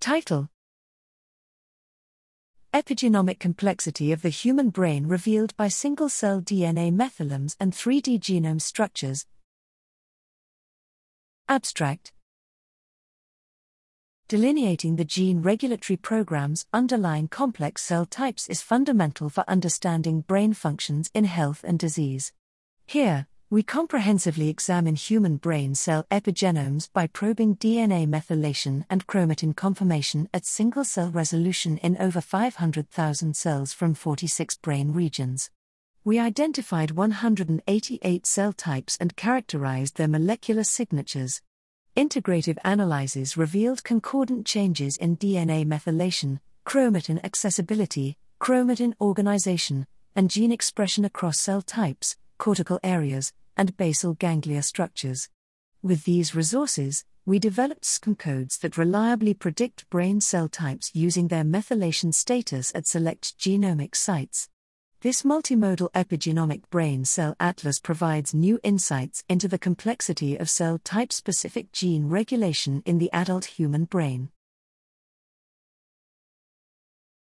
Title Epigenomic complexity of the human brain revealed by single cell DNA methylomes and 3D genome structures. Abstract Delineating the gene regulatory programs underlying complex cell types is fundamental for understanding brain functions in health and disease. Here, we comprehensively examine human brain cell epigenomes by probing DNA methylation and chromatin conformation at single cell resolution in over 500,000 cells from 46 brain regions. We identified 188 cell types and characterized their molecular signatures. Integrative analyses revealed concordant changes in DNA methylation, chromatin accessibility, chromatin organization, and gene expression across cell types, cortical areas, and basal ganglia structures. With these resources, we developed scMCodes that reliably predict brain cell types using their methylation status at select genomic sites. This multimodal epigenomic brain cell atlas provides new insights into the complexity of cell type specific gene regulation in the adult human brain.